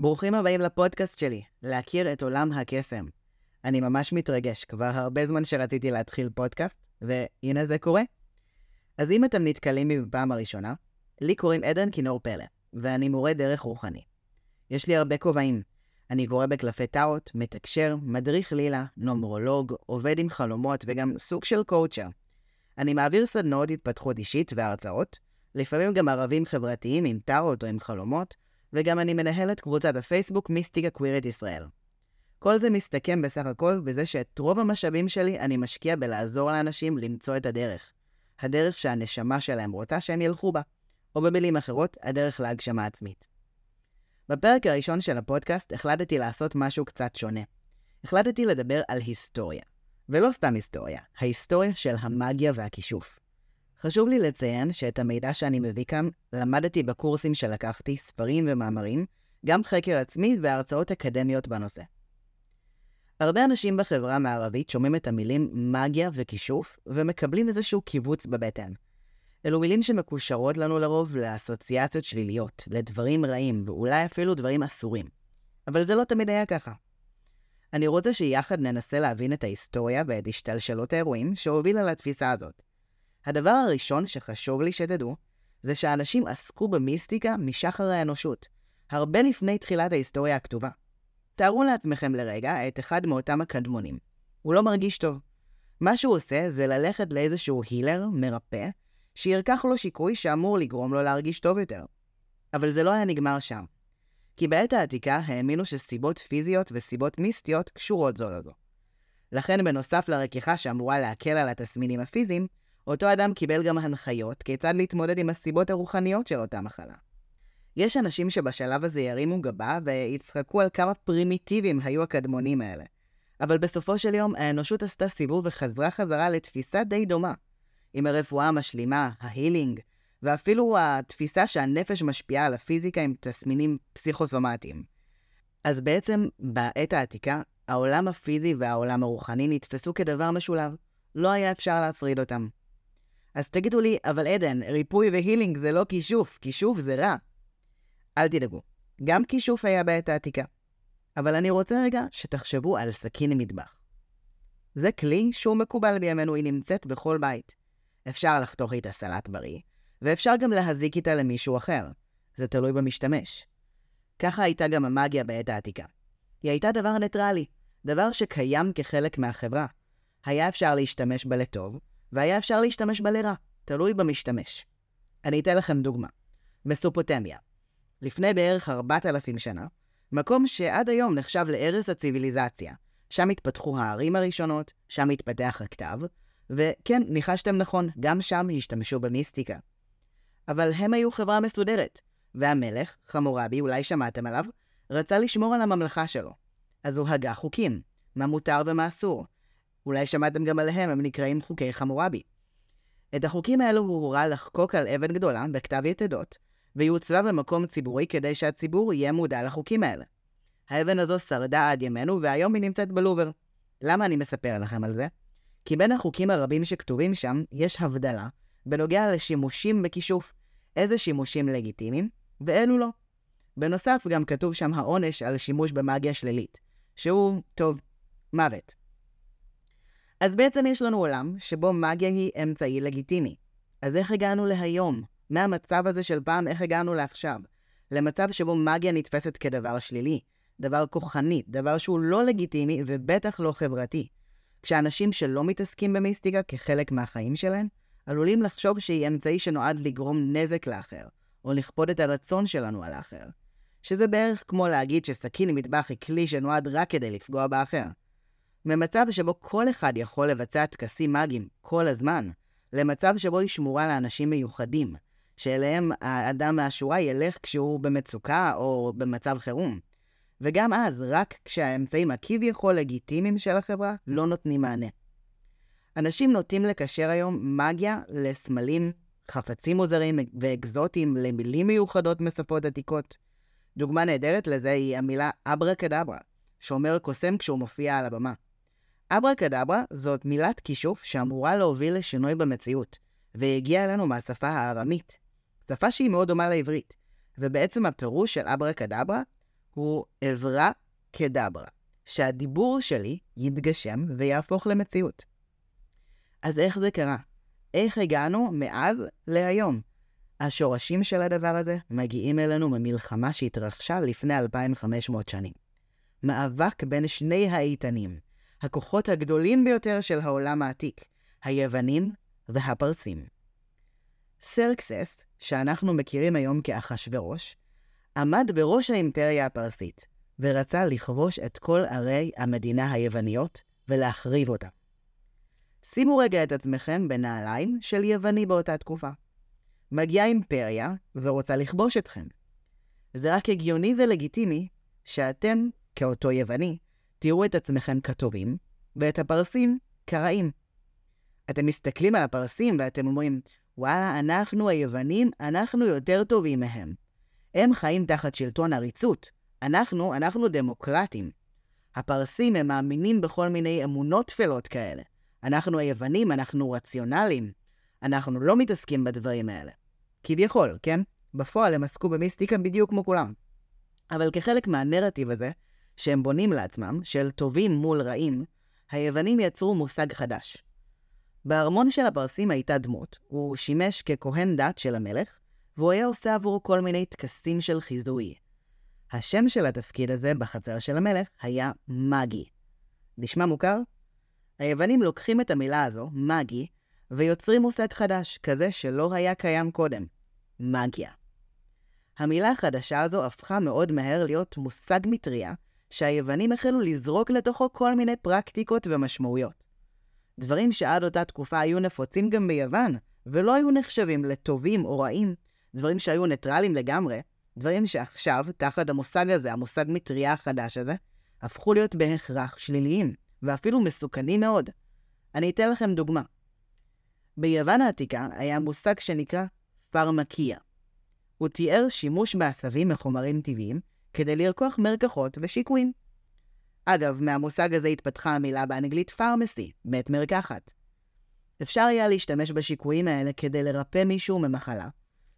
ברוכים הבאים לפודקאסט שלי, להכיר את עולם הקסם. אני ממש מתרגש, כבר הרבה זמן שרציתי להתחיל פודקאסט, והנה זה קורה. אז אם אתם נתקלים בי בפעם הראשונה, לי קוראים עדן כינור פלא, ואני מורה דרך רוחני. יש לי הרבה כובעים. אני קורא בקלפי טארוט, מתקשר, מדריך לילה, נומרולוג, עובד עם חלומות וגם סוג של קואוצ'ר. אני מעביר סדנאות התפתחות אישית והרצאות, לפעמים גם ערבים חברתיים עם טאוט או עם חלומות, וגם אני מנהל את קבוצת הפייסבוק מיסטיקה קווירית ישראל. כל זה מסתכם בסך הכל בזה שאת רוב המשאבים שלי אני משקיע בלעזור לאנשים למצוא את הדרך. הדרך שהנשמה שלהם רוצה שהם ילכו בה. או במילים אחרות, הדרך להגשמה עצמית. בפרק הראשון של הפודקאסט החלטתי לעשות משהו קצת שונה. החלטתי לדבר על היסטוריה. ולא סתם היסטוריה, ההיסטוריה של המאגיה והכישוף. חשוב לי לציין שאת המידע שאני מביא כאן למדתי בקורסים שלקחתי, ספרים ומאמרים, גם חקר עצמי והרצאות אקדמיות בנושא. הרבה אנשים בחברה המערבית שומעים את המילים מגיה וכישוף ומקבלים איזשהו קיבוץ בבטן. אלו מילים שמקושרות לנו לרוב לאסוציאציות שליליות, לדברים רעים ואולי אפילו דברים אסורים. אבל זה לא תמיד היה ככה. אני רוצה שיחד ננסה להבין את ההיסטוריה ואת השתלשלות האירועים שהובילה לתפיסה הזאת. הדבר הראשון שחשוב לי שתדעו, זה שאנשים עסקו במיסטיקה משחר האנושות, הרבה לפני תחילת ההיסטוריה הכתובה. תארו לעצמכם לרגע את אחד מאותם הקדמונים. הוא לא מרגיש טוב. מה שהוא עושה זה ללכת לאיזשהו הילר, מרפא, שירקח לו שיקוי שאמור לגרום לו להרגיש טוב יותר. אבל זה לא היה נגמר שם. כי בעת העתיקה האמינו שסיבות פיזיות וסיבות מיסטיות קשורות זו לזו. לכן בנוסף לרכיכה שאמורה להקל על התסמינים הפיזיים, אותו אדם קיבל גם הנחיות כיצד להתמודד עם הסיבות הרוחניות של אותה מחלה. יש אנשים שבשלב הזה ירימו גבה ויצחקו על כמה פרימיטיביים היו הקדמונים האלה. אבל בסופו של יום האנושות עשתה סיבוב וחזרה חזרה לתפיסה די דומה. עם הרפואה המשלימה, ההילינג, ואפילו התפיסה שהנפש משפיעה על הפיזיקה עם תסמינים פסיכוסומטיים. אז בעצם, בעת העתיקה, העולם הפיזי והעולם הרוחני נתפסו כדבר משולב. לא היה אפשר להפריד אותם. אז תגידו לי, אבל עדן, ריפוי והילינג זה לא כישוף, כישוף זה רע. אל תדאגו, גם כישוף היה בעת העתיקה. אבל אני רוצה רגע שתחשבו על סכין מטבח. זה כלי שהוא מקובל בימינו, היא נמצאת בכל בית. אפשר לחתוך איתה סלט בריא, ואפשר גם להזיק איתה למישהו אחר. זה תלוי במשתמש. ככה הייתה גם המאגיה בעת העתיקה. היא הייתה דבר ניטרלי, דבר שקיים כחלק מהחברה. היה אפשר להשתמש בה לטוב, והיה אפשר להשתמש בה לרע, תלוי במשתמש. אני אתן לכם דוגמה. מסופוטמיה. לפני בערך 4,000 שנה, מקום שעד היום נחשב לערש הציוויליזציה. שם התפתחו הערים הראשונות, שם התפתח הכתב, וכן, ניחשתם נכון, גם שם השתמשו במיסטיקה. אבל הם היו חברה מסודרת, והמלך, חמורבי, אולי שמעתם עליו, רצה לשמור על הממלכה שלו. אז הוא הגה חוקים, מה מותר ומה אסור, אולי שמעתם גם עליהם, הם נקראים חוקי חמורבי. את החוקים האלו הוא הורה לחקוק על אבן גדולה בכתב יתדות, והיא הוצבה במקום ציבורי כדי שהציבור יהיה מודע לחוקים האלה. האבן הזו שרדה עד ימינו, והיום היא נמצאת בלובר. למה אני מספר לכם על זה? כי בין החוקים הרבים שכתובים שם, יש הבדלה בנוגע לשימושים בכישוף, איזה שימושים לגיטימיים, ואלו לא. בנוסף, גם כתוב שם העונש על שימוש במאגיה שלילית, שהוא, טוב, מוות. אז בעצם יש לנו עולם שבו מגיה היא אמצעי לגיטימי. אז איך הגענו להיום? מהמצב הזה של פעם, איך הגענו לעכשיו? למצב שבו מגיה נתפסת כדבר שלילי, דבר כוחני, דבר שהוא לא לגיטימי ובטח לא חברתי. כשאנשים שלא מתעסקים במיסטיקה כחלק מהחיים שלהם, עלולים לחשוב שהיא אמצעי שנועד לגרום נזק לאחר, או לכפות את הרצון שלנו על האחר. שזה בערך כמו להגיד שסכין מטבח היא כלי שנועד רק כדי לפגוע באחר. ממצב שבו כל אחד יכול לבצע טקסים מאגיים כל הזמן, למצב שבו היא שמורה לאנשים מיוחדים, שאליהם האדם מהשורה ילך כשהוא במצוקה או במצב חירום. וגם אז, רק כשהאמצעים הכביכול לגיטימיים של החברה לא נותנים מענה. אנשים נוטים לקשר היום מגיה לסמלים, חפצים מוזרים ואקזוטיים, למילים מיוחדות משפות עתיקות. דוגמה נהדרת לזה היא המילה אברה קדברה, שאומר קוסם כשהוא מופיע על הבמה. אברה קדברה זאת מילת כישוף שאמורה להוביל לשינוי במציאות, והגיעה אלינו מהשפה הארמית, שפה שהיא מאוד דומה לעברית, ובעצם הפירוש של אברה קדברה הוא אברה כדברה, שהדיבור שלי יתגשם ויהפוך למציאות. אז איך זה קרה? איך הגענו מאז להיום? השורשים של הדבר הזה מגיעים אלינו ממלחמה שהתרחשה לפני 2,500 שנים. מאבק בין שני האיתנים, הכוחות הגדולים ביותר של העולם העתיק, היוונים והפרסים. סרקסס, שאנחנו מכירים היום כאחשורוש, עמד בראש האימפריה הפרסית, ורצה לכבוש את כל ערי המדינה היווניות ולהחריב אותה. שימו רגע את עצמכם בנעליים של יווני באותה תקופה. מגיעה אימפריה ורוצה לכבוש אתכם. זה רק הגיוני ולגיטימי שאתם, כאותו יווני, תראו את עצמכם כטובים, ואת הפרסים כרעים. אתם מסתכלים על הפרסים ואתם אומרים, וואלה, אנחנו היוונים, אנחנו יותר טובים מהם. הם חיים תחת שלטון עריצות. אנחנו, אנחנו דמוקרטים. הפרסים הם מאמינים בכל מיני אמונות טפלות כאלה. אנחנו היוונים, אנחנו רציונליים. אנחנו לא מתעסקים בדברים האלה. כביכול, כן? בפועל הם עסקו במיסטיקה בדיוק כמו כולם. אבל כחלק מהנרטיב הזה, שהם בונים לעצמם, של טובים מול רעים, היוונים יצרו מושג חדש. בארמון של הפרסים הייתה דמות, הוא שימש ככהן דת של המלך, והוא היה עושה עבור כל מיני טקסים של חיזוי. השם של התפקיד הזה בחצר של המלך היה מגי. נשמע מוכר? היוונים לוקחים את המילה הזו, מגי, ויוצרים מושג חדש, כזה שלא היה קיים קודם, מגיה. המילה החדשה הזו הפכה מאוד מהר להיות מושג מטריה, שהיוונים החלו לזרוק לתוכו כל מיני פרקטיקות ומשמעויות. דברים שעד אותה תקופה היו נפוצים גם ביוון, ולא היו נחשבים לטובים או רעים, דברים שהיו ניטרלים לגמרי, דברים שעכשיו, תחת המושג הזה, המושג מטריה החדש הזה, הפכו להיות בהכרח שליליים, ואפילו מסוכנים מאוד. אני אתן לכם דוגמה. ביוון העתיקה היה מושג שנקרא פרמקיה. הוא תיאר שימוש בעשבים מחומרים טבעיים כדי לרקוח מרקחות ושיקויים. אגב, מהמושג הזה התפתחה המילה באנגלית pharmacy, בית מרקחת. אפשר היה להשתמש בשיקויים האלה כדי לרפא מישהו ממחלה,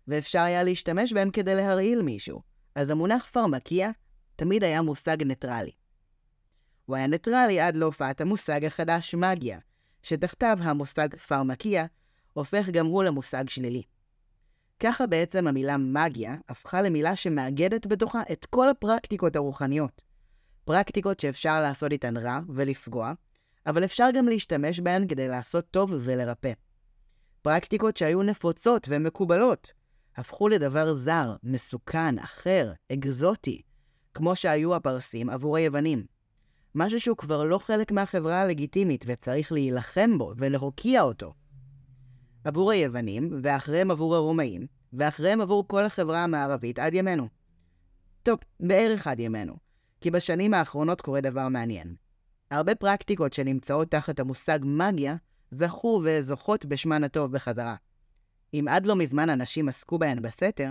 ואפשר היה להשתמש בהם כדי להרעיל מישהו, אז המונח פרמקיה תמיד היה מושג ניטרלי. הוא היה ניטרלי עד להופעת המושג החדש מגיה, שתחתיו המושג פרמקיה הופך גם הוא למושג שלילי. ככה בעצם המילה מגיה הפכה למילה שמאגדת בתוכה את כל הפרקטיקות הרוחניות. פרקטיקות שאפשר לעשות איתן רע ולפגוע, אבל אפשר גם להשתמש בהן כדי לעשות טוב ולרפא. פרקטיקות שהיו נפוצות ומקובלות, הפכו לדבר זר, מסוכן, אחר, אקזוטי, כמו שהיו הפרסים עבור היוונים. משהו שהוא כבר לא חלק מהחברה הלגיטימית וצריך להילחם בו ולהוקיע אותו. עבור היוונים, ואחריהם עבור הרומאים, ואחריהם עבור כל החברה המערבית עד ימינו. טוב, בערך עד ימינו, כי בשנים האחרונות קורה דבר מעניין. הרבה פרקטיקות שנמצאות תחת המושג מגיה, זכו וזוכות בשמן הטוב בחזרה. אם עד לא מזמן אנשים עסקו בהן בסתר,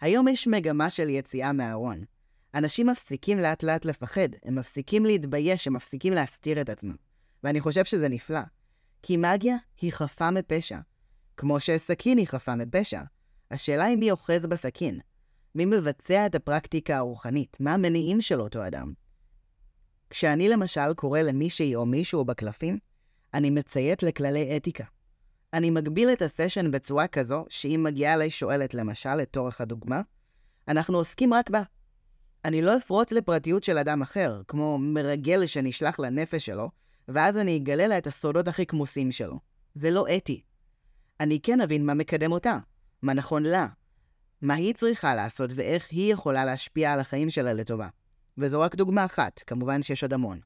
היום יש מגמה של יציאה מהארון. אנשים מפסיקים לאט לאט לפחד, הם מפסיקים להתבייש, הם מפסיקים להסתיר את עצמם. ואני חושב שזה נפלא. כי מגיה היא חפה מפשע. כמו שסכין היא חפה מפשע. השאלה היא מי אוחז בסכין. מי מבצע את הפרקטיקה הרוחנית? מה המניעים של אותו אדם? כשאני למשל קורא למישהי או מישהו בקלפים, אני מציית לכללי אתיקה. אני מגביל את הסשן בצורה כזו, שאם מגיעה אליי שואלת למשל, לצורך הדוגמה, אנחנו עוסקים רק בה. אני לא אפרוץ לפרטיות של אדם אחר, כמו מרגל שנשלח לנפש שלו, ואז אני אגלה לה את הסודות הכי כמוסים שלו. זה לא אתי. אני כן אבין מה מקדם אותה, מה נכון לה, מה היא צריכה לעשות ואיך היא יכולה להשפיע על החיים שלה לטובה. וזו רק דוגמה אחת, כמובן שיש עוד המון.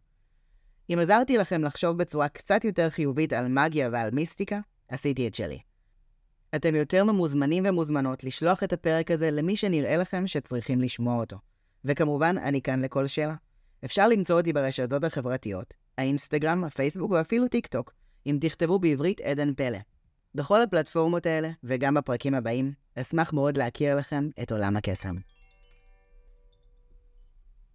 אם עזרתי לכם לחשוב בצורה קצת יותר חיובית על מגיה ועל מיסטיקה, עשיתי את שלי. אתם יותר ממוזמנים ומוזמנות לשלוח את הפרק הזה למי שנראה לכם שצריכים לשמוע אותו. וכמובן, אני כאן לכל שאלה. אפשר למצוא אותי ברשתות החברתיות, האינסטגרם, הפייסבוק ואפילו טיק טוק, אם תכתבו בעברית עדן פלא. בכל הפלטפורמות האלה, וגם בפרקים הבאים, אשמח מאוד להכיר לכם את עולם הקסם.